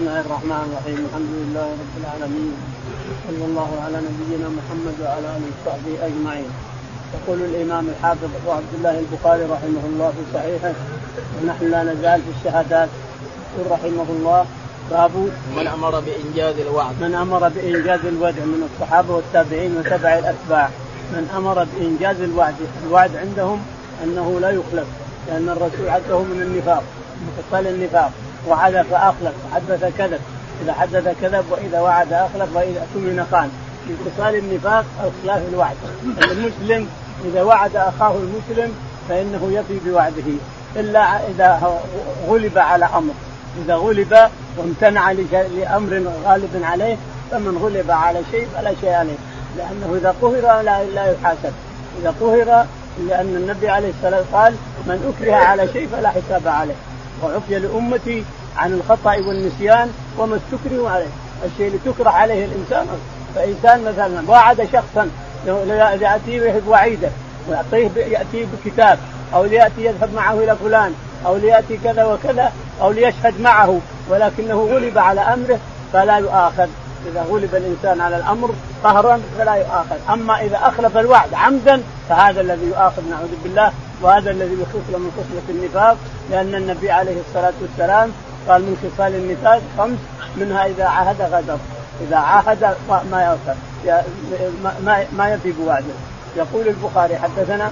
بسم الله الرحمن الرحيم الحمد لله رب العالمين صلى الله على نبينا محمد وعلى اله وصحبه اجمعين يقول الامام الحافظ ابو عبد الله البخاري رحمه الله في صحيحه ونحن لا نزال في الشهادات يقول رحمه الله باب من أمر بانجاز الوعد من أمر بانجاز الوعد من الصحابه والتابعين وتبع الاتباع من أمر بانجاز الوعد الوعد عندهم انه لا يخلف لأن الرسول عده من النفاق من خصال النفاق وعد فاخلف حدث كذب. إذا حدث كذب وإذا وعد أخلف وإذا اؤتمن خان من خصال النفاق اخلاف الوعد. المسلم إذا وعد أخاه المسلم فإنه يفي بوعده. إلا إذا غلب على أمر. إذا غلب وامتنع لأمر غالب عليه فمن غلب على شيء فلا شيء عليه. لأنه إذا قهر لا, لا يحاسب. إذا قهر لأن النبي عليه الصلاة والسلام قال من أكره على شيء فلا حساب عليه. وعفي لأمتي عن الخطأ والنسيان وما استكرهوا عليه. الشيء اللي تكره عليه الإنسان فإنسان مثلا وعد شخصا ياتيه بوعيده ويعطيه ياتيه بكتاب أو ليأتي يذهب معه إلى فلان أو ليأتي كذا وكذا أو ليشهد معه ولكنه غلب على أمره فلا يؤاخذ. إذا غلب الإنسان على الأمر قهرا فلا يؤاخذ. أما إذا أخلف الوعد عمدا فهذا الذي يؤاخذ نعوذ بالله وهذا الذي يخص من خصله النفاق لأن النبي عليه الصلاة والسلام قال من خصال النفاق خمس منها إذا عهد غدر. إذا عاهد ما يوفى ما ما يفي بوعده. يقول البخاري حدثنا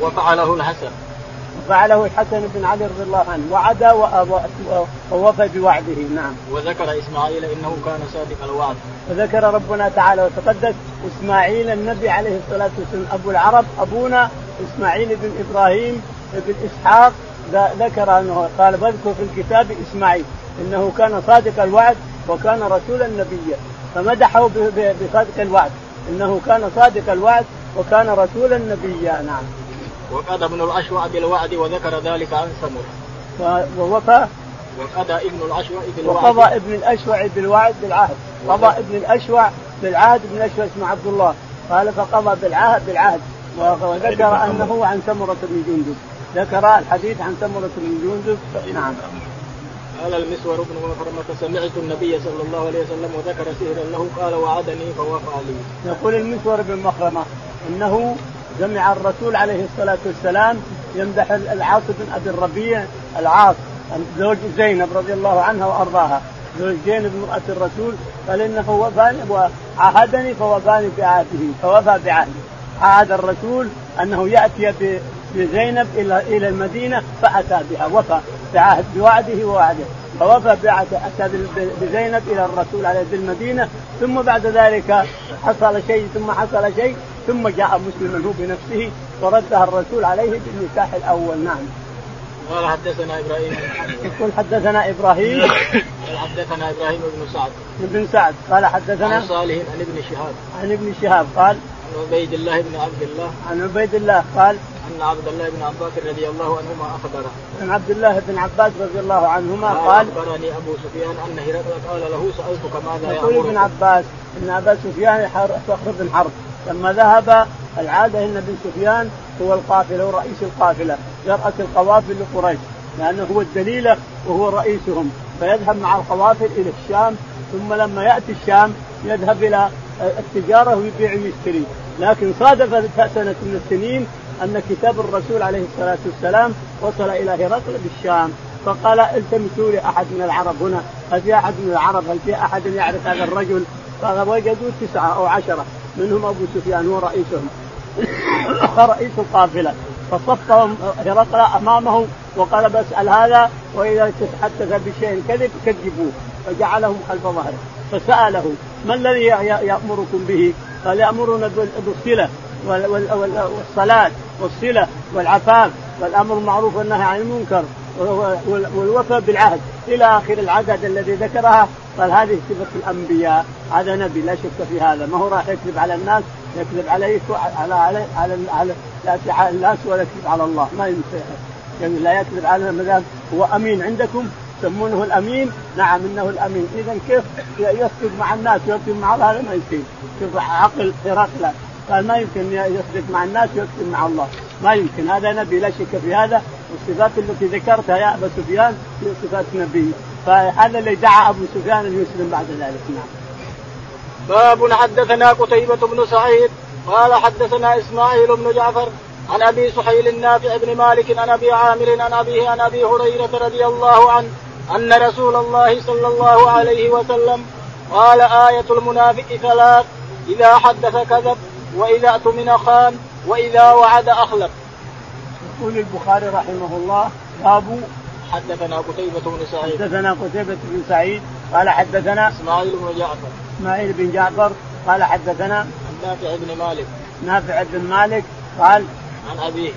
وفعله الحسن. فعله الحسن بن علي رضي الله عنه وعد ووفى بوعده نعم. وذكر إسماعيل إنه كان صادق الوعد. وذكر ربنا تعالى وتقدس إسماعيل النبي عليه الصلاة والسلام أبو العرب أبونا إسماعيل بن إبراهيم بن إسحاق ذكر أنه قال واذكر في الكتاب إسماعيل إنه كان صادق الوعد وكان رسولا نبيا فمدحه بصادق الوعد إنه كان صادق الوعد وكان رسولا نبيا. نعم. وقضى ابن الاشوع بالوعد وذكر ذلك عن سمر. ووفى وقضى ابن الاشوع بالوعد. وقضى ابن الأشوع بالوعد بالعهد. قضى ابن الأشوع بالعهد ابن الأشوع اسمه عبد الله. قال فقضى بالعهد بالعهد. وذكر أنه عن سمرة بن جندب. ذكر الحديث عن سمرة بن جندب. نعم. قال المسور بن مخرمة سمعت النبي صلى الله عليه وسلم وذكر سهرا له قال وعدني فوافى لي. يقول المسور بن مخرمة أنه سمع الرسول عليه الصلاة والسلام يمدح العاص بن أبي الربيع العاص زوج زينب رضي الله عنها وأرضاها. زوج زينب امرأة الرسول قال إنه وفاني وعاهدني فوفاني بعهده فوفى بعهده. عاهد الرسول أنه يأتي بزينب إلى إلى المدينة فأتى بها وفى بعهد بوعده ووعده. فوفى بعهده أتى بزينب إلى الرسول عليه بالمدينة ثم بعد ذلك حصل شيء ثم حصل شيء ثم جاء مسلما هو بنفسه وردها الرسول عليه بالنكاح الأول. نعم. قال حدثنا إبراهيم. يقول حدثنا إبراهيم. قال حدثنا إبراهيم بن سعد. بن سعد. قال حدثنا عن صالح عن ابن شهاب. عن ابن شهاب. قال عن عبيد الله بن عبد الله. عن عبيد الله. قال أن عبد الله بن عباس رضي الله عنهما أخبره. عن عبد الله بن عباس رضي الله عنهما قال أخبرني أبو سفيان أن هرقل قال له سألتك ماذا يقول ابن عباس ان ابا سفيان صخر بن حرب. لما ذهب العادة ان ابن سفيان هو القافلة هو رئيس القافلة. يرأس القوافل لقريش لأنه هو الدليله وهو رئيسهم. فيذهب مع القوافل إلى الشام ثم لما يأتي الشام يذهب إلى التجارة ويبيع ويشتري. لكن صادف سنة من السنين أن كتاب الرسول عليه الصلاة والسلام وصل إلى هرقل بالشام. فقال التمسوا لي احد من العرب هنا. هل في أحد من العرب؟ هل في أحد يعرف هذا الرجل؟ فوجدوا تسعة أو عشرة. منهم أبو سفيان هو رئيسهم. رئيس القافلة. فصفهم هرقل امامه وقال بسال هذا وإذا تحدث بشيء كذب كذبوه فجعلهم خلف ظهره. فسأله ما الذي يأمركم به؟ قال يأمرنا بالصلة والصلاة والصلة والعفاف والأمر بالمعروف والنهي عن المنكر. والوفاء بالعهد إلى آخر العدد الذي ذكرها. قال هذه صفة الأنبياء. هذا نبي لا شك في هذا. ما هو راح يكذب على الناس؟ يكذب عليه على على على, على على الناس ولا يكذب على الله. ما يمكن يعني لا يكذب على دام هو أمين عندكم؟ يسمونه الأمين. نعم إنه الأمين. اذا كيف يصدق مع الناس؟ ويكذب مع الله؟ هذا ما يمكن. شوف عقل هرقل قال ما يمكن يصدق مع الناس ويكذب مع الله. ما يمكن. هذا نبي لا شك في هذا. والصفات التي ذكرتها يا أبا سفيان هي صفات نبي فهذا اللي دعا أبو سفيان أن يسلم بعد ذلك نعم. باب حدثنا قتيبة بن سعيد قال حدثنا إسماعيل بن جعفر عن أبي سحيل النافع بن مالك عن أبي عامر عن أبيه عن أبي هريرة رضي الله عنه أن رسول الله صلى الله عليه وسلم قال آية المنافق ثلاث إذا حدث كذب وإذا اؤتمن خان وإذا وعد أخلف. يقول البخاري رحمه الله باب حدثنا قتيبة بن سعيد. حدثنا قتيبة بن سعيد قال حدثنا إسماعيل بن جعفر. إسماعيل بن جعفر قال حدثنا نافع بن مالك. نافع بن مالك قال عن أبيه.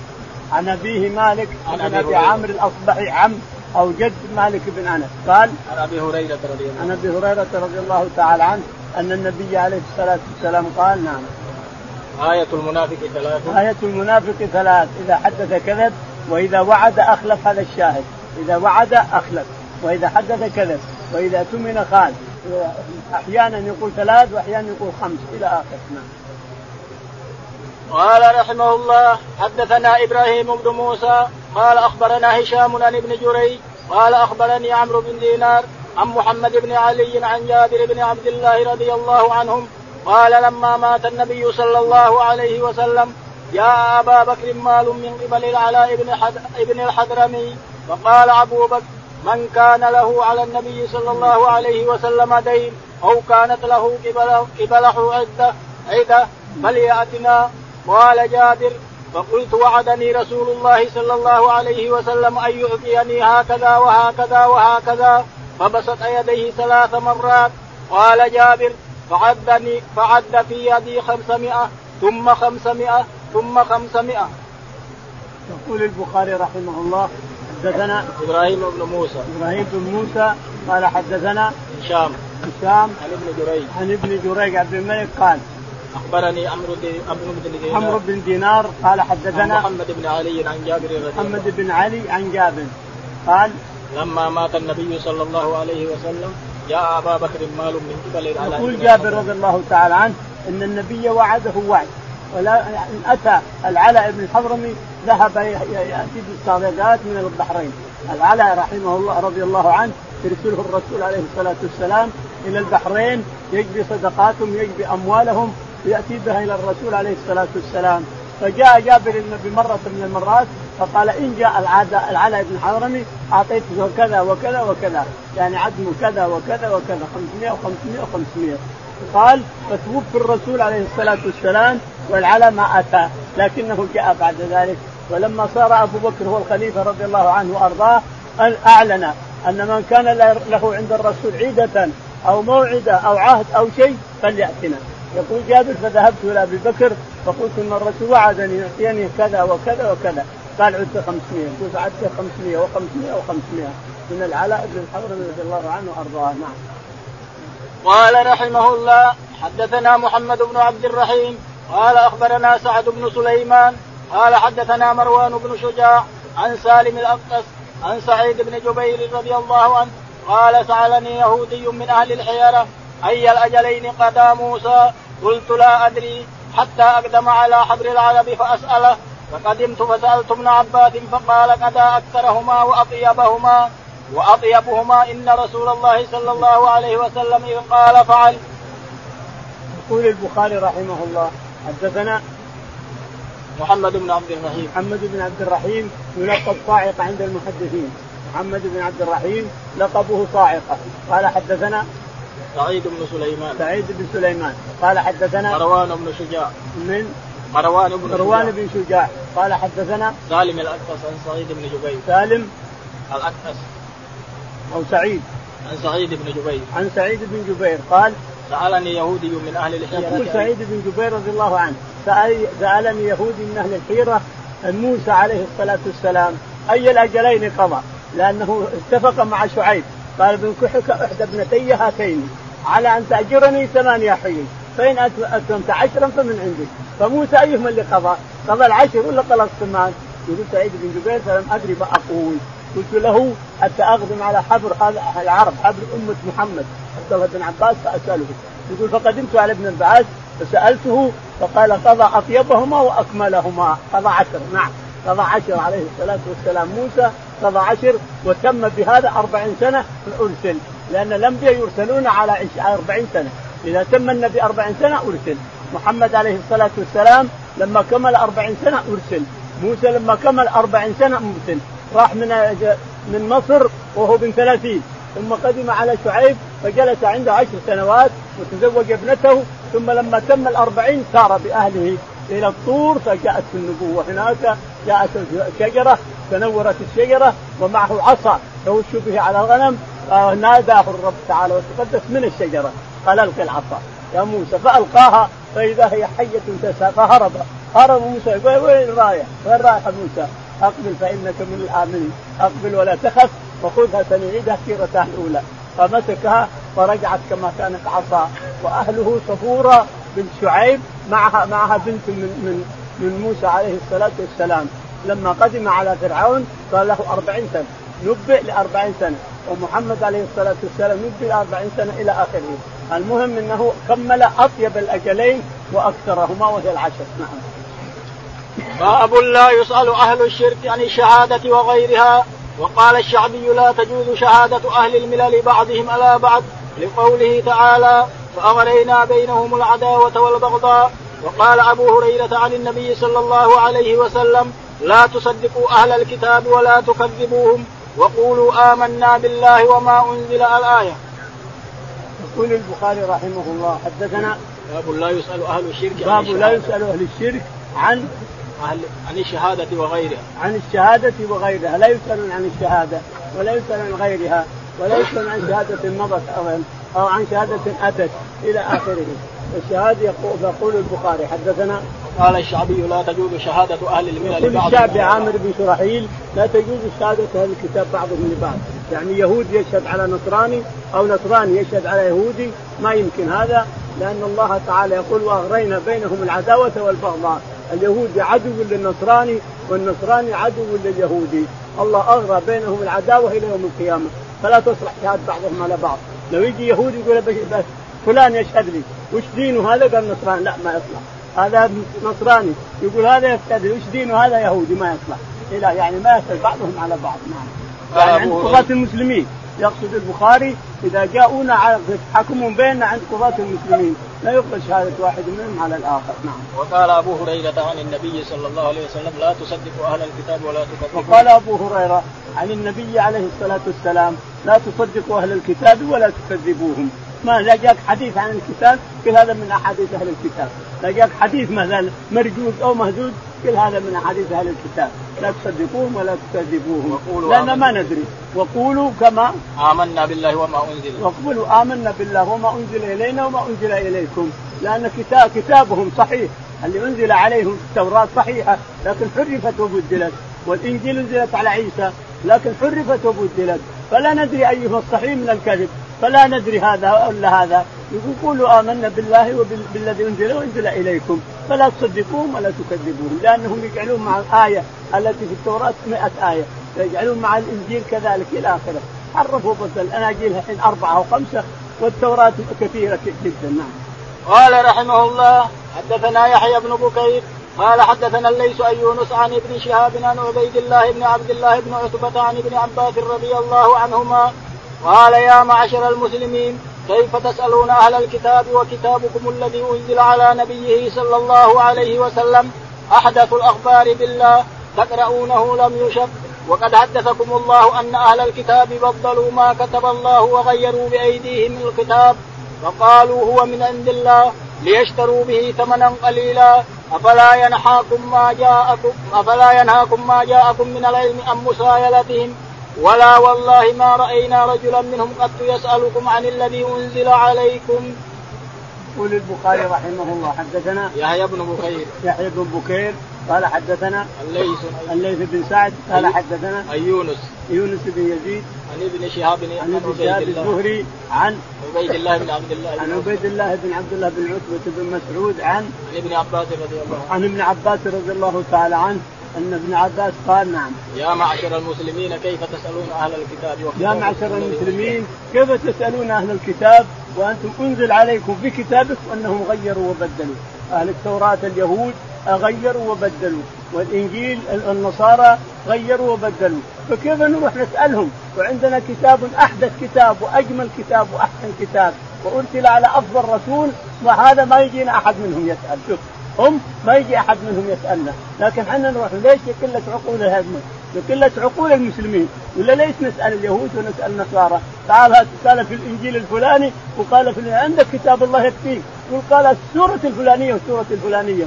عن أبيه مالك عن أبي. عامر الأصبحي عم أو جد مالك بن أنس قال عن أبي هريرة رضي الله عن أبي هريرة رضي الله تعالى عنه أن النبي عليه الصلاة والسلام قال نعم. آية المنافق ثلاث آية المنافق ثلاث. إذا حدث كذب وإذا وعد أخلف هذا الشاهد. إذا وعد أخلف وإذا حدث كذب وإذا اؤتمن خان. أحيانا يقول ثلاث وأحيانا يقول خمس إلى آخر. نعم. قال رحمه الله حدثنا إبراهيم بن موسى قال أخبرنا هشام عن ابن جريج قال أخبرني عمرو بن دينار عن محمد بن علي عن جابر بن عبد الله رضي الله عنهم قال لما مات النبي صلى الله عليه وسلم جاء أبا بكر مال من قبل العلاء بن. ابن الحضرمي. فقال أبو بكر من كان له على النبي صلى الله عليه وسلم دين أو كانت له قبله عدة عدة فليأتنا. قال جابر فقلت وعدني رسول الله صلى الله عليه وسلم أن يعطيني هكذا وهكذا وهكذا. فبسط يديه ثلاث مرات. قال جابر فعدني فعد في يدي خمسمائة ثم خمسمائة ثم خمسمائة. يقول البخاري رحمه الله حدثنا إبراهيم بن موسى. إبراهيم بن موسى قال حدثنا هشام. هشام عن ابن جريج. عن ابن جريج عبد الملك قال أخبرني عمرو بن دينار. عمرو بن دينار قال حدثنا محمد بن علي عن جابر رضي الله محمد بن علي عن جابر قال لما مات النبي صلى الله عليه وسلم جاء أبا بكر مال من قبل العلاء يقول جابر. رضي الله تعالى عنه إن النبي وعده وعد. ولا إن أتى العلاء بن الحضرمي ذهب يأتي بالصادقات من البحرين. العلاء رحمه الله رضي الله عنه يرسله الرسول عليه الصلاة والسلام إلى البحرين يجبي صدقاتهم يجبي أموالهم وياتي بها إلى الرسول عليه الصلاة والسلام. فجاء جابر بمرة من المرات فقال إن جاء العادة العلاء بن حضرمي أعطيته كذا وكذا وكذا. يعني عدم كذا وكذا وكذا. 500 و500 و500 قال فتوفي الرسول عليه الصلاة والسلام والعلاء ما أتى. لكنه جاء بعد ذلك. ولما صار أبو بكر هو الخليفة رضي الله عنه وأرضاه أعلن أن من كان له عند الرسول عيدة أو موعدة أو عهد أو شيء فليأتنا. يقول جابر فذهبت إلى أبي بكر فقلت إن الرسول وعدني يعطيني كذا وكذا وكذا. قال عدت 500 قلت عدت 500 و500 و500 من العلاء بن الحضرمي رضي الله عنه وأرضاه. نعم. قال رحمه الله حدثنا محمد بن عبد الرحيم قال أخبرنا سعد بن سليمان قال حدثنا مروان بن شجاع عن سالم الأقدس عن سعيد بن جبير رضي الله عنه قال سألني يهودي من أهل الحيرة أي الأجلين قضى موسى؟ قلت لا أدري حتى أقدم على حبر العرب فأسأله. فقدمت فسألت ابن عباس فقال قضى أكثرهما وأطيبهما وأطيبهما إن رسول الله صلى الله عليه وسلم إذ قال فعل. يقول البخاري رحمه الله حدثنا محمد بن عبد الرحيم. محمد بن عبد الرحيم يلقب صاعقة عند المحدثين. محمد بن عبد الرحيم لقبه صاعقة. قال حدثنا سعيد بن سليمان. سعيد بن سليمان. قال حدثنا مروان بن شجاع. من مروان بن مروان. بن شجاع. قال حدثنا سالم الاكدس عن سعيد بن جبير. سالم الاكدس أو سعيد. عن سعيد بن جبير. عن سعيد بن جبير. قال سألني يهودي من أهل الحيرة. يقول سعيد بن جبير رضي الله عنه سأل سألني يهودي من أهل الحيرة موسى عليه الصلاة والسلام أي الأجلين قضى لأنه اتفق مع شعيب. قال بنكحك إحدى ابنتي هاتين. على أن تأجرني ثمانية حيي فإن أت- أتممت عشرا فمن عندك. فموسى أيهما اللي قضى؟ قضى العشر ولا قضى الثمان؟ يقول سعيد بن جبير فلم أدري ما أقول قلت له حتى أقدم على حبر هذا العرب حبر أمة محمد. عبد الله بن عباس فأسأله. يقول فقدمت على ابن البعاث فسألته فقال قضى أطيبهما وأكملهما. قضى عشر نعم. قضى عشر عليه الصلاة والسلام. موسى قضى عشر وتم بهذا أربعين سنة أرسل لأن الأنبياء يرسلون على أربعين سنة. إذا تم النبي أربعين سنة أرسل. محمد عليه الصلاة والسلام لما كمل أربعين سنة أرسل. موسى لما كمل أربعين سنة أرسل. راح من من مصر وهو بن ثلاثين. ثم قدم على شعيب فجلس عنده عشر سنوات وتزوج ابنته. ثم لما تم الأربعين سار بأهله إلى الطور فجاءت النبوة هناك. جاءت شجرة تنورت الشجرة ومعه عصا. يهش به على الغنم. ناداه الرب تعالى وتقدس من الشجرة. قال ألقي العصا. يا موسى فألقاها فإذا هي حية تسعى فهرب. هرب موسى. وين رايح؟ وين رايح موسى؟ أقبل فإنك من الآمنين. أقبل ولا تخف وخذها سنعيدها سيرتها الأولى. فمسكها فرجعت كما كانت عصا. وأهله صفوره بنت شعيب معها معها بنت من من من موسى عليه الصلاة والسلام. لما قدم على فرعون صار له أربعين سنة. نبئ لأربعين سنة ومحمد عليه الصلاة والسلام نبئ لأربعين سنة إلى آخره. المهم إنه كمل أطيب الأجلين وأكثرهما وهي العشر. نعم. باب لا يسأل أهل الشرك عن الشهادة وغيرها وقال الشعبي لا تجوز شهادة أهل الملل بعضهم على بعض لقوله تعالى فأغرينا بينهم العداوة والبغضاء وقال أبو هريرة عن النبي صلى الله عليه وسلم لا تصدقوا أهل الكتاب ولا تكذبوهم وقولوا آمنا بالله وما أنزل الآية. يقول البخاري رحمه الله حدثنا باب لا يسأل أهل الشرك باب لا يسأل أهل الشرك عن عن عن الشهادة وغيرها. عن الشهادة وغيرها لا يسألون عن الشهادة ولا يسألون عن غيرها ولا يسألون عن شهادة مضت أو أو عن شهادة أتت إلى آخره. الشهادة يقول البخاري حدثنا قال الشعبي لا تجوز شهادة أهل الملل يقول الشعبي عامر بن شرحيل لا تجوز شهادة أهل الكتاب بعضهم لبعض. يعني يهودي يشهد على نصراني أو نصراني يشهد على يهودي ما يمكن هذا لأن الله تعالى يقول وأغرينا بينهم العداوة والبغضاء. اليهودي عدو للنصراني والنصراني عدو لليهودي. الله أغرى بينهم العداوة إلى يوم القيامة. فلا تصلح شهادة بعضهم على بعض. لو يجي يهودي يقول بس فلان يشهد لي. وش دينه هذا؟ قال نصراني لا ما يصلح. هذا نصراني. يقول هذا يفتدي وش دينه هذا يهودي؟ ما يصلح لا يعني ما يصل بعضهم على بعض. نعم يعني عند قضاة المسلمين. يقصد البخاري إذا جاءونا يحكمون بيننا عند قضاة المسلمين. لا يقبل شهادة واحد منهم على الآخر. نعم. وقال أبو هريرة عن النبي صلى الله عليه وسلم لا تصدقوا أهل الكتاب ولا تكذبوا. وقال أبو هريرة عن النبي عليه الصلاة والسلام لا تصدقوا أهل الكتاب ولا تكذبوهم. ما لا جاك حديث عن الكتاب كل هذا من أحاديث أهل الكتاب. لا جاك حديث مثلا مرجوز أو مهزوز كل هذا من أحاديث أهل الكتاب. لا تصدقوهم ولا تكذبوهم لأن ما ندري. وقولوا كما آمنا بالله وما أنزل. وقولوا آمنا بالله وما أنزل إلينا وما أنزل إليكم. لأن كتاب كتابهم صحيح. اللي أنزل عليهم التوراة صحيحة لكن حرفت وبدلت. والإنجيل أنزلت على عيسى لكن حرفت وبدلت. فلا ندري ايهما الصحيح من الكذب. فلا ندري هذا ولا هذا. يقول قولوا آمنا بالله وبالذي أنزل وأنزل إليكم. فلا تصدقوهم ولا تكذبوهم لأنهم يجعلون مع الآية التي في التوراة 100 آية. يجعلون مع الإنجيل كذلك إلى آخره. حرفوا بدل الأناجيل الحين أربعة أو خمسة والتوراة كثيرة جدا. نعم. قال رحمه الله حدثنا يحيى بن بكير قال حدثنا الليث أن يونس عن ابن شهاب عن عبيد الله بن عبد الله بن عتبة عن ابن عباس رضي الله عنهما قال يا معشر المسلمين كيف تسألون أهل الكتاب وكتابكم الذي أنزل على نبيه صلى الله عليه وسلم؟ أحدث الأخبار بالله تقرؤونه لم يشب وقد حدثكم الله أن أهل الكتاب بدلوا ما كتب الله وغيروا بأيديهم الكتاب فقالوا هو من عند الله ليشتروا به ثمنا قليلا. أفلا ينهاكم ما جاءكم أفلا ينهاكم ما جاءكم من العلم عن مسايلتهم؟ ولا والله ما رأينا رجلا منهم قد يسألكم عن الذي أنزل عليكم. يقول البخاري رحمه الله حدثنا يحيى بن بكير. يحيى بن بكير قال حدثنا الليث. الليث بن سعد قال حدثنا يونس. يونس بن يزيد عن ابن شهاب عن ابن شهاب الزهري عن عبيد الله بن عبد الله. عن عبيد الله بن عبد الله بن عتبة بن مسعود عن عن ابن عباس رضي الله عنه. عن ابن عباس رضي الله تعالى عنه. أن ابن عباس قال نعم. يا معشر المسلمين كيف تسألون أهل الكتاب يا معشر المسلمين كيف تسألون أهل الكتاب؟ وأنتم أنزل عليكم في كتابكم أنهم غيروا وبدلوا. أهل التوراة اليهود غيروا وبدلوا. والإنجيل النصارى غيروا وبدلوا. فكيف نروح نسألهم؟ وعندنا كتاب أحدث كتاب وأجمل كتاب وأحسن كتاب. وأرسل على أفضل رسول وهذا ما يجينا أحد منهم يسأل. شوف. هم ما يجي أحد منهم يسألنا. لكن إحنا نروح ليش لقله عقول الهزمه لقله عقول المسلمين. ولا ليش نسأل اليهود ونسأل النصارى؟ تعال قال في الإنجيل الفلاني وقال في عندك كتاب الله يكفيك. وقال السورة الفلانية والسورة الفلانية.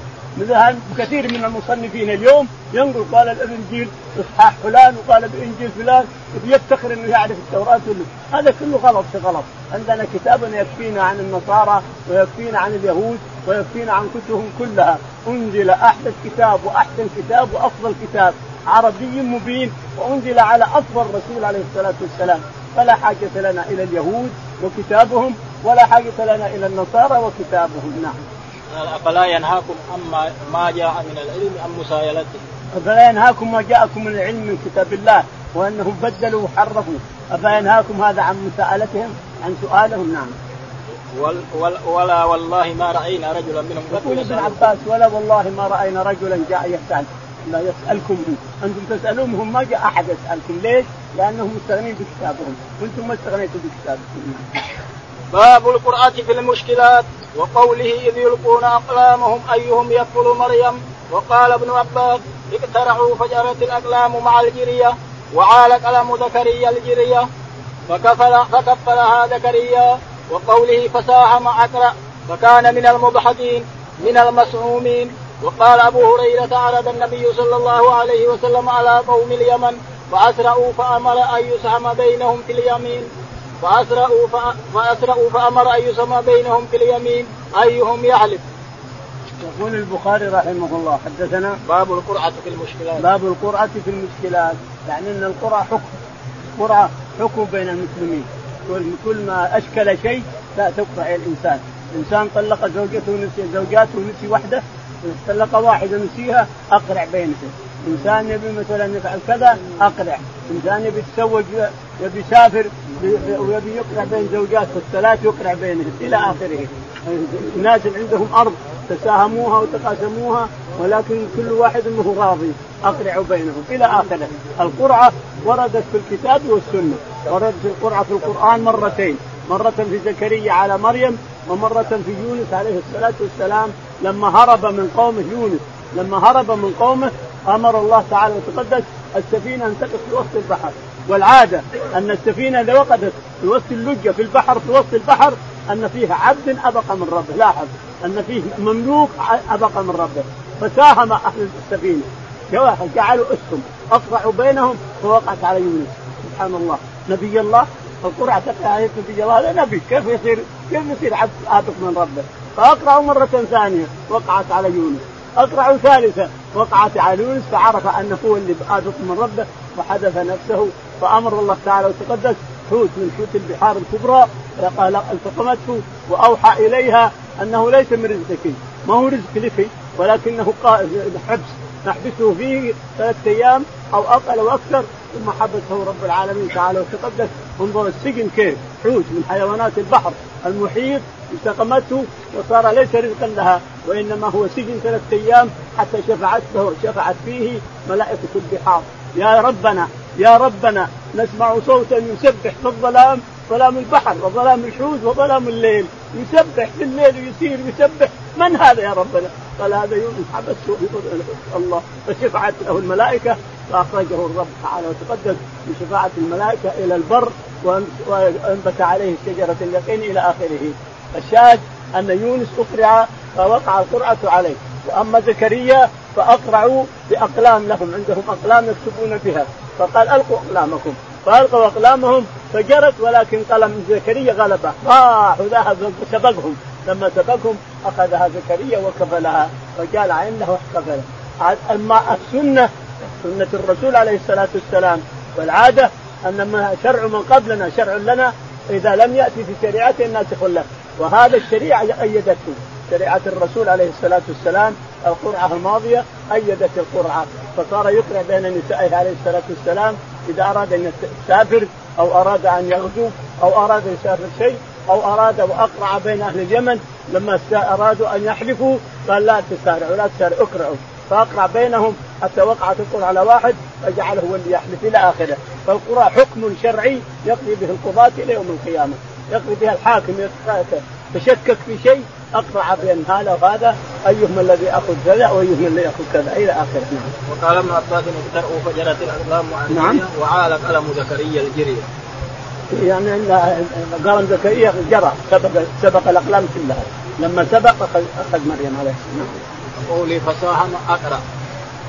كثير من المصنفين اليوم ينقل قال الانجيل إصحاح فلان وقال بانجيل فلان ويفتخر إنه يعرف التوراة كله. هذا كله غلط في غلط. عندنا كتاب يكفينا عن النصارى ويكفينا عن اليهود ويكفينا عن كتبهم كلها. أنزل أحدث كتاب وأحسن كتاب وأفضل كتاب. عربي مبين وأنزل على أفضل رسول عليه الصلاة والسلام. فلا حاجة لنا إلى اليهود وكتابهم ولا حاجة لنا إلى النصارى وكتابهم. نعم. أفلا ينهاكم عما ما جاء من العلم عن مسايلته؟ أفلا ينهاكم ما جاءكم من العلم من كتاب الله وأنهم بدلوا وحرفوا. أفلا ينهاكم هذا عن مساءلتهم عن سؤالهم؟ نعم. ولا والله ما رأينا رجلا منهم يقول ابن عباس ولا والله ما رأينا رجلا جاء يسأل. لا يسألكم. أنتم تسالونهم ما جاء أحد يسألكم. ليش؟ لأنهم مستغنين بكتابهم. وأنتم ما استغنيتم بكتابكم. باب القرآن في المشكلات وقوله إذ يلقون أقلامهم أيهم يكفل مريم وقال ابن عباس اقترحوا فجرت الأقلام مع الجرية وعال قلم زكريا الجرية فكفل فكفلها زكريا وقوله فساهم أقرأ فكان من المضحكين من المسعومين وقال أبو هريرة عرض النبي صلى الله عليه وسلم على قوم اليمن فأسرعوا فأمر أن يسهم بينهم في اليمين. فأسرعوا فأسرعوا فأمر أن يسمى بينهم في اليمين أيهم يحلف. يقول البخاري رحمه الله حدثنا باب القرعة في المشكلات. باب القرعة في المشكلات يعني أن القرعة حكم قرعة حكم بين المسلمين. كل ما أشكل شيء لا تقرع الإنسان. إنسان طلق زوجته ونسي زوجاته ونسي وحده طلق واحدة نسيها أقرع بينهم. إنسان يبي مثلا يفعل كذا أقرع. إنسان يبي يتزوج يبي يسافر ويبي يقرع بين زوجات الثلاث يقرع بينهم إلى آخره. ناس عندهم أرض تساهموها وتقاسموها ولكن كل واحد منه راضي اقرعوا بينهم إلى آخره. القرعة وردت في الكتاب والسنة. وردت في القرعة في القرآن مرتين. مرة في زكريا على مريم ومرة في يونس عليه الصلاة والسلام لما هرب من قومه يونس لما هرب من قومه أمر الله تعالى وتقدس السفينة أن تقف في وسط البحر. والعادة أن السفينة إذا وقفت في وسط اللجة في البحر في وسط البحر أن فيها عبد أبق من ربه. لاحظ أن فيه مملوك أبق من ربه. فساهم أهل السفينة. جعلوا اسهم أقطعوا بينهم فوقعت على يونس. سبحان الله. نبي الله القرعة تقع نبي الله. هذا نبي. كيف يصير كيف يصير عبد آبق من ربه؟ فأقرأوا مرة ثانية وقعت على يونس. أقرأوا ثالثة وقعت على يونس فعرف أنه هو اللي آبق من ربه وحدث نفسه فأمر الله تعالى وتقدس حوت من حوت البحار الكبرى التقمته وأوحى إليها أنه ليس من رزقك. ما هو رزق لك؟ ولكنه حبس نحبسه فيه ثلاثة أيام أو أقل أو أكثر ثم حبسه رب العالمين تعالى وتقدس. انظر السجن كيف؟ حوت من حيوانات البحر المحيط التقمته وصار ليس رزقا لها وإنما هو سجن ثلاثة أيام حتى شفعته شفعت فيه ملائكة البحار. يا ربنا يا ربنا نسمع صوتا يسبح في الظلام ظلام البحر وظلام الحوت وظلام الليل. يسبح في الليل ويسير يسبح من هذا يا ربنا؟ قال هذا يونس حبسته الله فشفعت له الملائكة فأخرجه الرب تعالى وتقدس بشفاعة الملائكة إلى البر وأنبت عليه شجرة اليقين إلى آخره. الشاهد أن يونس أقرع فوقع القرعة عليه. وأما زكريا فأقرعوا بأقلام لهم عندهم أقلام يكتبون بها فقال ألقوا أقلامكم. فألقوا أقلامهم فجرت ولكن قلم زكريا غلبه. راح وذهب سبقهم. لما سبقهم أخذها زكريا وكفلها وقال عنده واحتفل أما السنة سنة الرسول عليه الصلاة والسلام. والعادة أن شرع من قبلنا شرع لنا إذا لم يأتي في شريعته ناسخ له وهذا الشريعة أيدته. شريعة الرسول عليه الصلاة والسلام القرعة الماضية أيدت القرعة. فصار يقرع بين نسائه عليه الصلاة والسلام إذا أراد أن يسافر أو أراد أن يغزو أو أراد يسافر شيء أو أراد واقرع بين أهل اليمن لما أرادوا أن يحلفوا قال لا تسارعوا لا تسارعوا اقرعوا فأقرع بينهم حتى وقعت القرى على واحد فجعله هو اللي يحلف إلى آخره. فالقرى حكم شرعي يقضي به القضاة إلى يوم القيامة. يقضي بها الحاكم تشكك في شيء اقرع بين هذا وهذا أيهما الذي ياخذ كذا وأيهما الذي ياخذ كذا إلى آخره نعم. وقال ابن عباس اقترأوا فجرت الأقلام عن نعم وعال قلم زكريا الجري. يعني قلم زكريا جرى سبق سبق الأقلام كلها لما سبق اخذ مريم عليه السلام. قولي فساهم أقرأ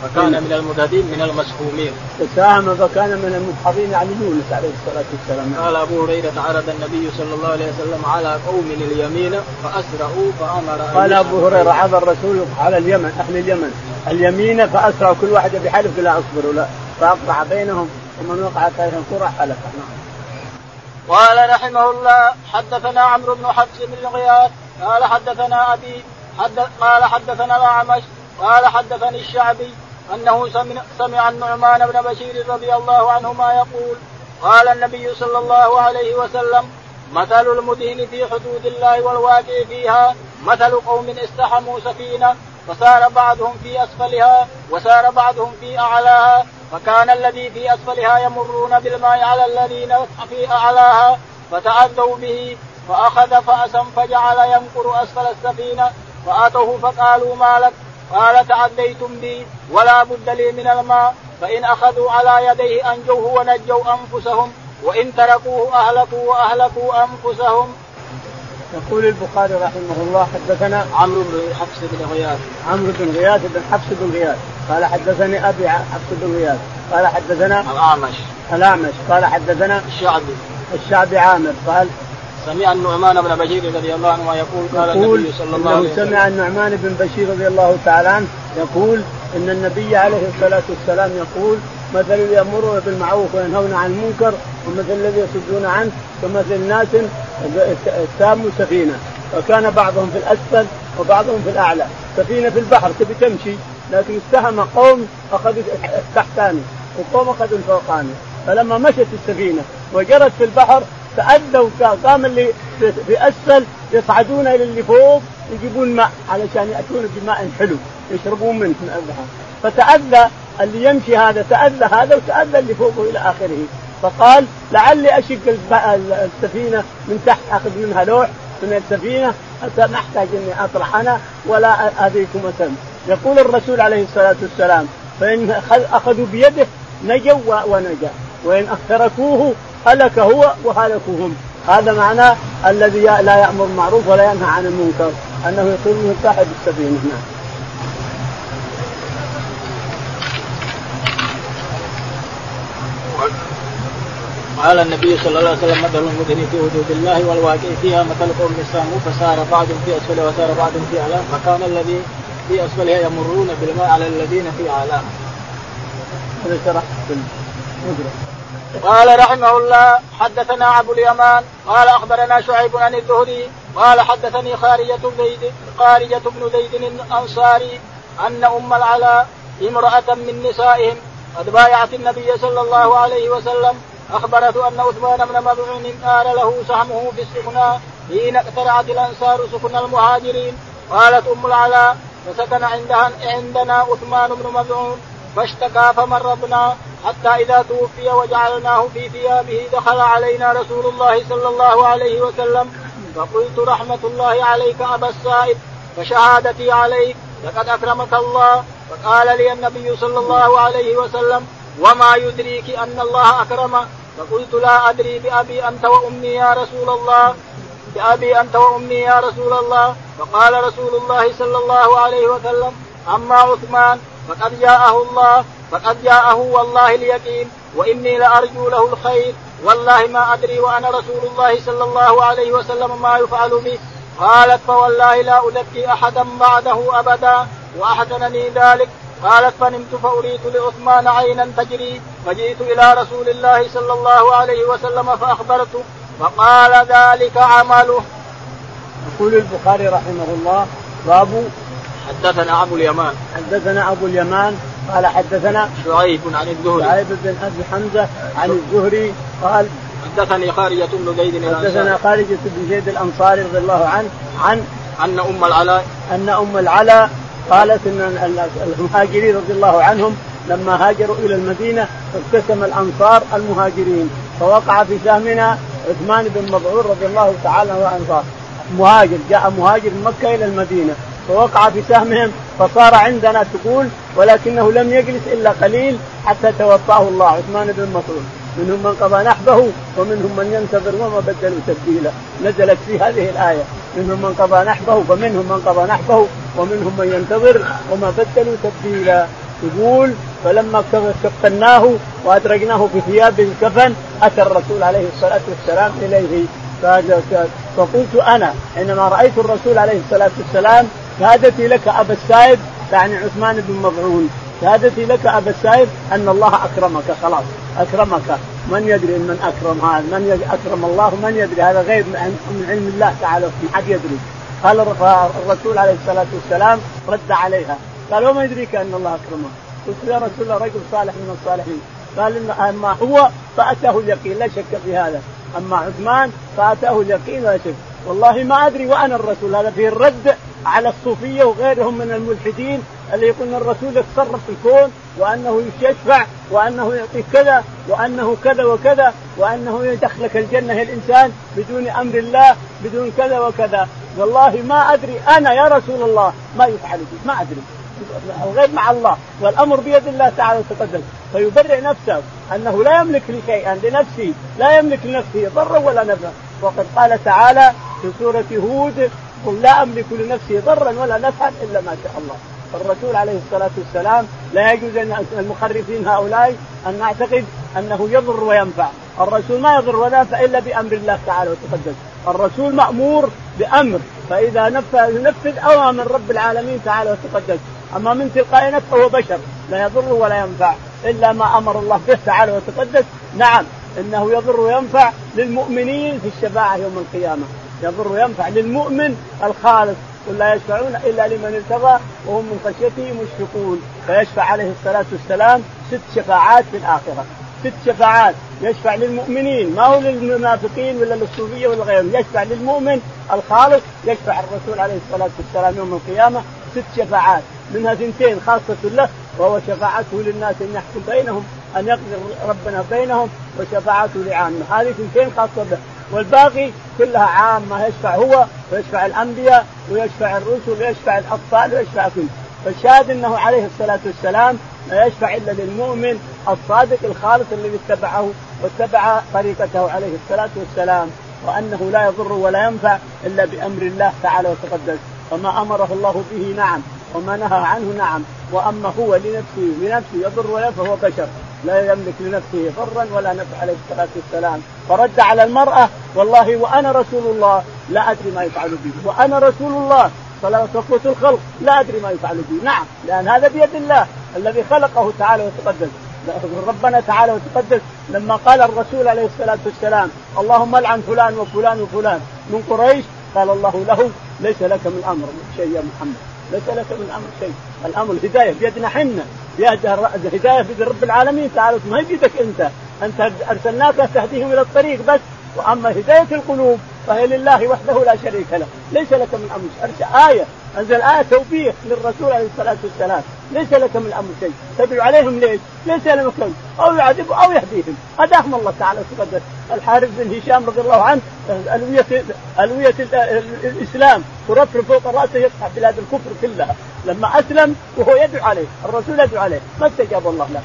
فكان من المهتدين من المسحومين. فساهم فكان من المدحضين يعني يونس عليه الصلاة والسلام. قال أبو هريرة عرض النبي صلى الله عليه وسلم على قوم اليمين فأسرعوا فأمر قال أبو هريرة عرض الرسول على اليمن أهل اليمن اليمين فأسرعوا كل واحد بحلف لا أصبر لا فأقطع بينهم ومن وقع فيهم قرى حلف نعم. قال رحمه الله حدثنا عمرو بن حفص بن غياث قال حدثنا أبي حدث قال حدثنا الاعمش قال حدثني الشعبي أنه سمع النعمان بن بشير رضي الله عنهما يقول قال النبي صلى الله عليه وسلم مثل المدهن في حدود الله والواقع فيها مثل قوم استحموا سفينة فسار بعضهم في أسفلها وسار بعضهم في أعلاها فكان الذي في أسفلها يمرون بالماء على الذين في أعلاها فتعذوا به فأخذ فأسا فجعل ينقر أسفل السفينة فأتوه فقالوا ما لك؟ قال تعديتم بي ولا بد لي من الماء فإن أخذوا على يديه أنجوه ونجوا أنفسهم وإن تركوه أهلكوا وأهلكوا أنفسهم. يقول البخاري رحمه الله حدثنا عمرو بن حفص بن غياث. عمرو بن غياث بن حفص بن غياث. قال حدثني أبي حفص بن غياث. قال حدثنا الأعمش. الأعمش. قال حدثنا الشعبي. الشعبي عامر. قال سمع النعمان بن بشير رضي الله عنه يقول قال النبي صلى الله عليه وسلم سمع النعمان بن بشير رضي الله تعالى عنه يقول إن النبي عليه الصلاة والسلام يقول مثل يامرون بالمعروف وينهون عن المنكر ومثل الذي يصدون عنه كمثل ناس ساموا سفينة وكان بعضهم في الأسفل وبعضهم في الأعلى. سفينة في البحر تبي تمشي لكن استهم قوم أخذوا التحتاني وقوم أخذوا الفوقاني فلما مشت السفينة وجرت في البحر تأذوا قام اللي في اسفل يصعدون إلى اللي فوق يجيبون ماء علشان ياتون بماء حلو يشربون منه من البحر فتأذى اللي يمشي هذا تأذى هذا وتأذى اللي فوقه إلى آخره. فقال لعلي أشق السفينة من تحت أخذ منها لوح من السفينة حتى ما أحتاج إني أطرح أنا ولا أذيكم اسم يقول الرسول عليه الصلاة والسلام فإن أخذوا بيده نجوا ونجا. وإن تركوه هلك هو وهلكوا هم هذا معناه الذي لا يأمر بالمعروف ولا ينهى عن المنكر أنه يكون صاحب السفينه نعم. قال النبي صلى الله عليه وسلم مثل المدن في حدود الله والواقع فيها مثل قوم السامو فسار بعض في اسفلها وسار بعض في أعلاه فكان الذي في اسفلها يمرون بالماء على الذين في أعلاه. هذا شرح قال رحمه الله حدثنا أبو اليمان قال أخبرنا شعيب عن الزهري قال حدثني خارجة زيد خارجة بن زيد الأنصاري أن أم العلاء امرأة من نسائهم قد بايعت النبي صلى الله عليه وسلم اخبرته أن عثمان بن مظعون قال له سهمه في السكنى حين اقترعت الأنصار سكن المهاجرين. قالت أم العلاء فسكن عندها عندنا عثمان بن مظعون فاشتكى فمرضنا حتى إذا توفي وجعلناه في ثيابه دخل علينا رسول الله صلى الله عليه وسلم. فقلت رحمة الله عليك أبا السائب فشهادتي عليك لقد أكرمك الله. فقال لي النبي صلى الله عليه وسلم وما يدريك أن الله أكرمه فقلت لا أدري بأبي أنت وأمي يا رسول الله. بأبي أنت وأمي يا رسول الله؟ فقال رسول الله صلى الله عليه وسلم أما عثمان فقد جاءه الله فقد جاءه والله اليقين وإني لأرجو له الخير. والله ما أدري وأنا رسول الله صلى الله عليه وسلم ما يفعل به قالت فوالله لا أزكي أحدا بعده أبدا وأحسنني ذلك. قالت فنمت فأريت لعثمان عينا تجري فجئت إلى رسول الله صلى الله عليه وسلم فأخبرته فقال ذلك عمله. يقول البخاري رحمه الله باب حدثنا أبو اليمان. حدثنا أبو اليمان قال حدثنا شعيب عن الزهري. شعيب بن أبي حمزة عن الزهري قال حدثني خارجة بن زيد حدثنا خارجة بن زيد الأنصاري رضي الله عنه عن أن أم العلاء. أن أم العلاء قالت إن المهاجرين رضي الله عنهم لما هاجروا إلى المدينة ابتسم الأنصار المهاجرين. فوقع في سهمنا عثمان بن مظعون رضي الله تعالى عنه مهاجر جاء مهاجر من مكة إلى المدينة. فوقع في سهمهم فصار عندنا تقول ولكنه لم يجلس إلا قليل حتى توفاه الله عثمان بن مسعود. منهم من قضى نحبه ومنهم من ينتظر وما بدلوا تبديلا. نزلت في هذه الآية. منهم من قضى نحبه ومنهم من قضى نحبه ومنهم من ينتظر وما بدلوا تبديلا. يقول فلما كفناه وادرجناه في ثياب الكفن أتى الرسول عليه الصلاة والسلام إليه. فقلت أنا حينما رأيت الرسول عليه الصلاة والسلام شهادتي لك أبا السائب يعني عثمان بن مظعون شهادتي لك أبا السائب أن الله أكرمك خلاص. أكرمك. من يدري من أكرم هذا؟ من أكرم الله من يدري؟ هذا غيب من علم الله تعالى ما حد يدري. قال الرسول عليه الصلاة والسلام رد عليها. قال وما يدريك أن الله اكرمه قلت يا رسول الله رجل صالح من الصالحين. قال إن أما هو فأتاه اليقين لا شك في هذا. أما عثمان فأتاه اليقين لا شك. والله ما أدري وأنا الرسول هذا فيه الرد على الصوفية وغيرهم من الملحدين اللي يقول الرسول يتصرف في الكون وأنه يشفع وأنه يعطيك كذا وأنه كذا وكذا وأنه يدخلك الجنة الإنسان بدون أمر الله بدون كذا وكذا. والله ما أدري أنا يا رسول الله ما يفعل بي ما أدري. الغيب مع الله والأمر بيد الله تعالى وتقدم. فيبرئ نفسه أنه لا يملك لي شيئا لنفسي لا يملك لنفسه ضرا ولا نفعا وقد قال تعالى في سورة هود قل لا أملك لنفسي ضرا ولا نفعا إلا ما شاء الله. فالرسول عليه الصلاة والسلام لا يجوز أن المخرفين هؤلاء أن نعتقد أنه يضر وينفع، الرسول ما يضر ولا ينفع إلا بأمر الله تعالى وتقدس، الرسول مأمور بأمر فإذا نفذ ينفذ أوامر رب العالمين تعالى وتقدس، أما من تلقاء نفسه هو بشر لا يضر ولا ينفع. إلا ما أمر الله به تعالى وتقدس، نعم إنه يضر وينفع للمؤمنين في الشفاعة يوم القيامة، يضر وينفع للمؤمن الخالص قل لا يشفعون إلا لمن ارتضى وهم من خشيته مشفقون. فيشفع عليه الصلاة والسلام ست شفاعات في الآخرة. ست شفاعات. يشفع للمؤمنين. ما هو للمنافقين ولا للصوفية ولا غيرهم. يشفع للمؤمن الخالص يشفع الرسول عليه الصلاة والسلام يوم القيامة ست شفاعات منها ثنتين خاصة له وهو شفاعته للناس أن يحكم بينهم أن يقضي ربنا بينهم وشفاعته لعامة. هذه ثنتين خاصة به. والباقي كلها عامة يشفع هو ويشفع الأنبياء ويشفع الرسل ويشفع الأطفال ويشفع كل. فالشاهد أنه عليه الصلاة والسلام لا يشفع إلا للمؤمن الصادق الخالص الذي اتبعه واتبع طريقته عليه الصلاة والسلام وأنه لا يضر ولا ينفع إلا بأمر الله تعالى وتقدس. وما أمره الله به نعم وما نهى عنه نعم. وأما هو لنفسه لنفسه يضر ولا فهو بشر لا يملك لنفسه ضرا ولا نفع عليه الصلاة والسلام. فرد على المرأة والله وأنا رسول الله لا أدري ما يفعل بي وأنا رسول الله صفوة الخلق لا أدري ما يفعل بي نعم لأن هذا بيد الله الذي خلقه تعالى وتقدس. ربنا تعالى وتقدس. لما قال الرسول عليه الصلاة والسلام اللهم العن فلان وفلان وفلان. من قريش قال الله له ليس لك من أمر شيء يا محمد. ليس لك من الامر شيء، الأمر الهداية بيدنا حنا. الهداية بيد رب العالمين. تعالى ما بيدك أنت، أنت أرسلناك تهديهم إلى الطريق بس، وأما هداية القلوب فهي لله وحده لا شريك له، ليس لك من أمر آية. أنزل آية توبيخ للرسول عليه الصلاة والسلام، ليس لك من الامر شيء، تدعو عليهم ليش؟ ليس لك أو يعذبهم أو يهديهم، هداهم الله تعالى. وتقدس، الحارث بن هشام رضي الله عنه ألوية ألوية الإسلام. ترفرف فوق رأسه يفتح بلاد الكفر كلها، لما أسلم وهو يدعو عليه، الرسول يدعو عليه، ما استجاب الله له.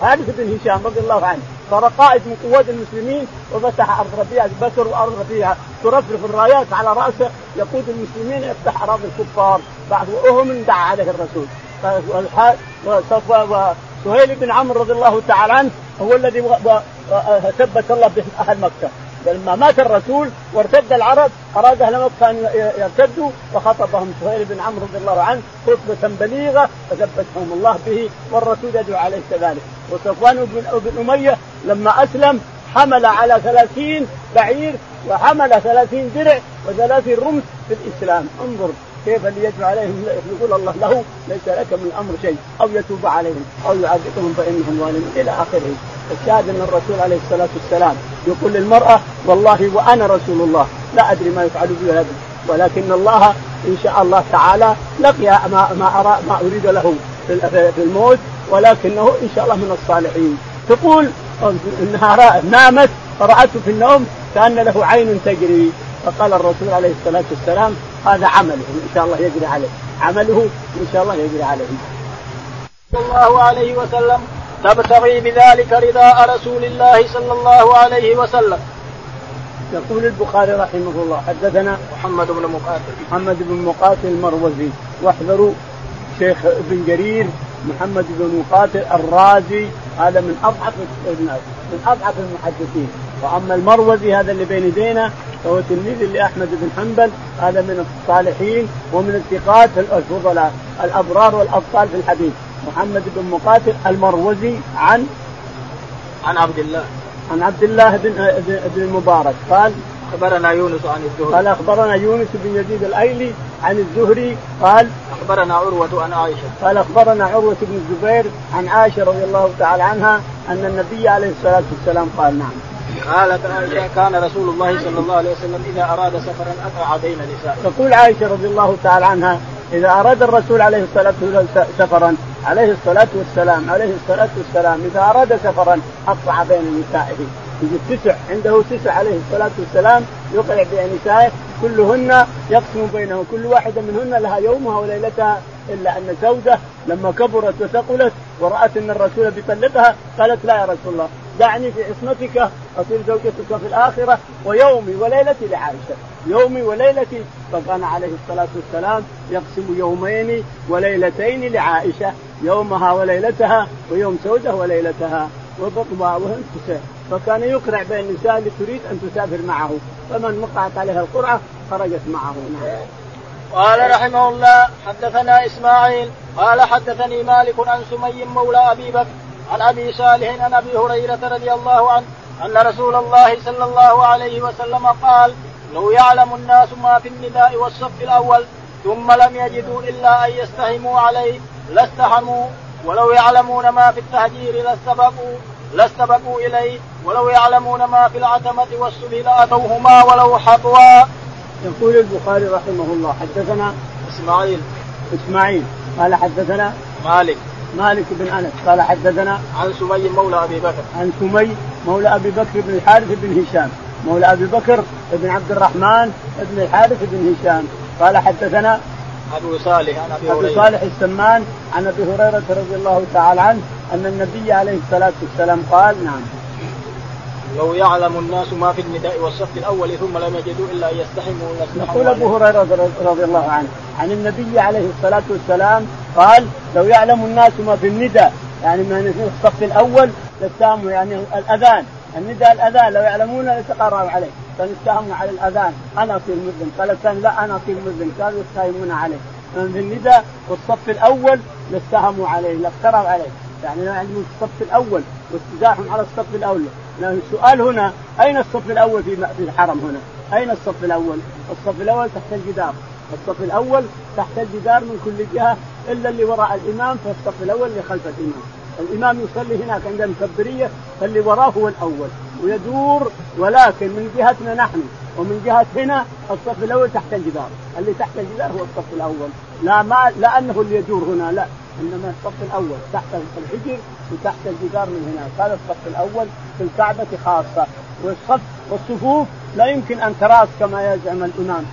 حارث بن هشام رضي الله عنه. صار قائد من قوات المسلمين وفتح أرض ربيعه بكر وأرض ربيعه ترفرف الرايات على رأسه. يقود المسلمين يفتح أراضي الكفار. وهو من دعا عليه الرسول. وسهيل بن عمرو رضي الله تعالى عنه هو الذي ثبت الله به أهل مكة. لما مات الرسول وارتد العرب أراد أهل مكة أن يرتدوا فخطبهم سهيل بن عمرو رضي الله عنه خطبة بليغة فثبتهم الله به والرسول يدعو عليه كذلك. وصفوان بن أمية لما أسلم حمل على ثلاثين بعير وحمل ثلاثين درع وثلاثين رمح في الإسلام. انظر. كيف يدعو عليهم يقول الله له ليس لك من الامر شيء أو يتوب عليهم أو يعذبهم فإنهم ظالمون إلى آخره. الشاهد أن الرسول عليه الصلاة والسلام يقول للمرأة والله وأنا رسول الله لا أدري ما يفعل بي هذا ولكن الله إن شاء الله تعالى لقي ما ما أرى ما أريد له في الموت ولكنه إن شاء الله من الصالحين. تقول إنها نامت فرأته في النوم كأن له عين تجري. فقال الرسول عليه الصلاة والسلام هذا عمله إن شاء الله يجري عليه عمله إن شاء الله يجري عليه صلى الله عليه وسلم تبتغي بذلك رضاء رسول الله صلى الله عليه وسلم. يقول البخاري رحمه الله حدثنا محمد بن مقاتل. محمد بن مقاتل المروزي. واحذروا شيخ ابن جرير محمد بن مقاتل الرازي هذا من أضعف الناس من أضعف المحدثين. وأما المروزي هذا اللي بين يدينا فهو تلميذ لأحمد بن حنبل هذا من الصالحين ومن الثقات الفضلاء الأبرار والأبطال في الحديث. محمد بن مقاتل المروزي عن؟ عن عبد الله. عن عبد الله بن بن المبارك قال أخبرنا يونس عن الزهري. قال أخبرنا يونس بن يزيد الأيلي عن الزهري قال أخبرنا عروة عن عائشة. قال أخبرنا عروة بن الزبير عن عائشة رضي الله تعالى عنها أن النبي عليه الصلاة والسلام قال نعم. قالت عائشه كان رسول الله صلى الله عليه وسلم إذا أراد سفرا أتى بين نسائه تقول عائشة رضي الله تعالى عنها إذا أراد الرسول عليه الصلاة والسلام سفرا عليه الصلاة والسلام عليه الصلاة والسلام إذا أراد سفرا أقطع بين نسائه. يجي تسع عنده تسع عليه الصلاة والسلام يقرع بين نسائه كلهن يقسم بينهم كل واحدة منهن لها يومها وليلتها إلا أن زوجة لما كبرت وثقلت ورأت أن الرسول بيطلقها قالت لا يا رسول الله. دعني في عصمتك أصير زوجتك في الآخرة ويومي وليلتي لعائشة. يومي وليلتي فكان عليه الصلاة والسلام يقسم يومين وليلتين لعائشة يومها وليلتها ويوم سوده وليلتها وهن فكان يقرع بين النساء اللي تريد أن تسافر معه. فمن وقعت عليها القرعة خرجت معه. نعم. قال رحمه الله حدثنا إسماعيل قال حدثني مالك عن سمي مولى أبي بكر عن أبي صالح عن أبي هريرة رضي الله عنه أن رسول الله صلى الله عليه وسلم قال لو يعلم الناس ما في النداء والصف الأول ثم لم يجدوا إلا أن يستهموا عليه لاستحموا ولو يعلمون ما في التهجير لاستبقوا لاستبقوا إليه ولو يعلمون ما في العتمة والسبل لأتوهما ولو حطوا. يقول البخاري رحمه الله حدثنا إسماعيل. إسماعيل. قال حدثنا مالك. مالك بن أنس قال حدثنا عن سمي مولى أبي بكر. عن سمي مولى أبي بكر بن الحارث بن هشام. مولى أبي بكر بن عبد الرحمن بن الحارث بن هشام. قال حدثنا أبو صالح عن أبي ابي صالح السمان عن أبي هريرة رضي الله تعالى عنه أن النبي عليه الصلاة والسلام قال نعم. لو يعلم الناس ما في النداء والصف الأول ثم لم يجدوا إلا أن يستحموا يقول أبو هريرة رضي الله عنه عن النبي عليه الصلاة والسلام قال لو يعلم الناس ما في النداء يعني ما في الصف الأول لاستهموا يعني الأذان. النداء الأذان لو يعلمون لتقارعوا عليه كانوا يستهموا على الأذان. أنا اصير مذن قال الثاني لا أنا اصير مذن كانوا يستهمون عليه. في النداء والصف الأول لاستهموا عليه لاقتربوا عليه. يعني لو يعلمون الصف الأول واستزاحهم على الصف الأول السؤال هنا أين الصف الأول في في الحرم هنا؟ أين الصف الأول؟ الصف الأول تحت الجدار، الصف الأول تحت الجدار من كل جهة إلا اللي وراء الإمام فالصف الأول اللي خلف الإمام، الإمام يصلي هناك عند المكبرية فاللي وراه هو الأول. ويدور ولكن من جهتنا نحن ومن جهة هنا الصف الأول تحت الجدار، اللي تحت الجدار هو الصف الأول، لا ما لا أنه اللي يدور هنا لا، إنما الصف الأول تحت الحجر وتحت الجدار من هناك هذا الصف الأول في الكعبة خاصة. والصف والصفوف لا يمكن أن تراس كما يزعم الإمام.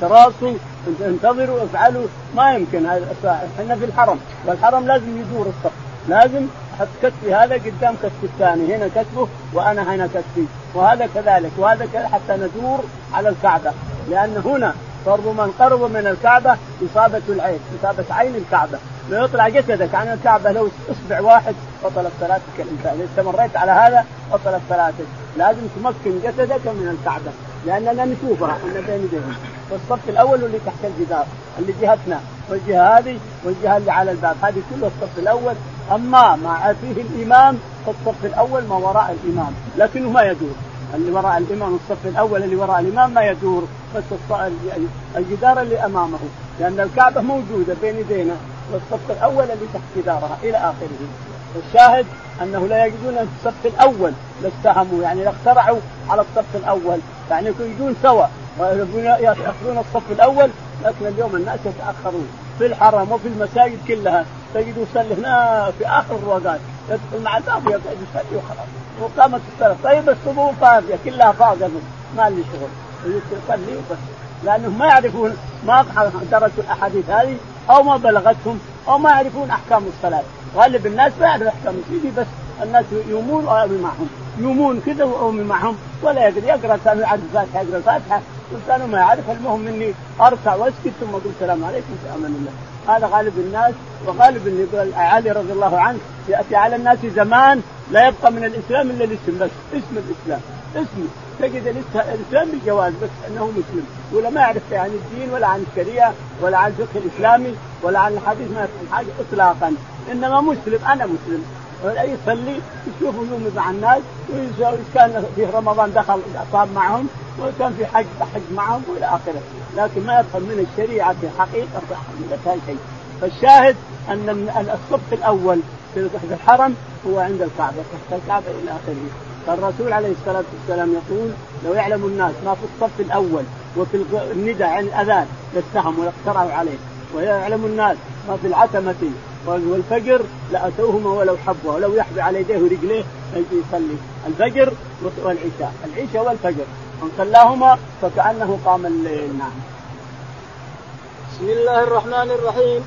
تراسوا انتظروا افعلوا. ما يمكن. إحنا في الحرم. والحرم لازم يدور الصف. لازم أحط كتفي هذا قدام كتف الثاني. هنا كتفه وأنا هنا كتفي. وهذا كذلك. وهذا كذلك حتى ندور على الكعبة. لأن هنا فرض من قرب من الكعبة إصابة العين إصابة عين الكعبة. لو يطلع جسدك عن الكعبة لو أصبع واحد بطلت صلاتك الإنسان. إذا استمريت على هذا بطلت صلاتك. لازم تمكن جسدك من الكعبة لأننا نشوفها إحنا بين يدينا. والصف الأول اللي تحت الجدار اللي جهتنا. والجهة هذه والجهة اللي على الباب. هذه كلها الصف الأول. أما ما فيه الإمام فالصف الأول ما وراء الإمام. لكنه ما يدور. اللي وراء الإمام الصف الأول اللي وراء الإمام ما يدور. بس الجدار اللي أمامه. لأن الكعبة موجودة بين يدينا. والصف الأول اللي تحت جدارها إلى آخره. الشاهد أنه لا يجدون الصف الأول لاستهموا يعني لاقترعوا على الصف الأول. يعني يجون سوا يأخذون الصف الأول لكن اليوم الناس يتأخرون في الحرم وفي المساجد كلها. تجد يصلي هنا في آخر الروقات يدخل مع الباب ويقعد يصلي وخلاص. وقامت الصلاه طيب الصفوف فاضية كلها فاضية ما لي شغل. يصلي وبس لأنهم ما يعرفون ما درسوا الأحاديث هذه أو ما بلغتهم أو ما يعرفون أحكام الصلاة. غالب الناس ما يعرف أحكام الصلاة بس الناس يومون وامي معهم. يومون كذا وامي معهم. ولا يقدر يقرأ كانوا يعرف الفاتحه يقرأ الفاتحه والثاني ما يعرف المهم إني اركع وأسكت ثم أقول السلام عليكم في أمان الله. هذا غالب الناس وغالب اللي يقول علي رضي الله عنه يأتي على الناس زمان لا يبقى من الإسلام إلا الاسم بس اسم الإسلام. اسم تجد الإسلام بالجواز بس أنه مسلم. ولا ما يعرف عن الدين ولا عن الشريعة ولا عن الفقه الإسلامي ولا عن الحديث ما حاجة اطلاقا. إنما مسلم أنا مسلم. يصلي يشوف يوم مع الناس كان في رمضان دخل صام معهم وكان في حج حج معهم وإلى آخره. لكن ما يفهم من الشريعة في حقيقة حقيقتها شيء. فالشاهد أن الصف الأول في الحرم هو عند الكعبة تحت الكعبه إلى آخره. فالرسول عليه الصلاة والسلام يقول لو يعلم الناس ما في الصف الأول وفي الندى عن الأذان لاستهموا لاقترعوا عليه ويعلم الناس ما في العتمة والفجر لأتوهما ولو حبوا ولو يحبي على يديه ورجليه يصلي. الفجر والعشاء العشاء والفجر. من صلاهما فكأنه قام الليل. نعم. بسم الله الرحمن الرحيم.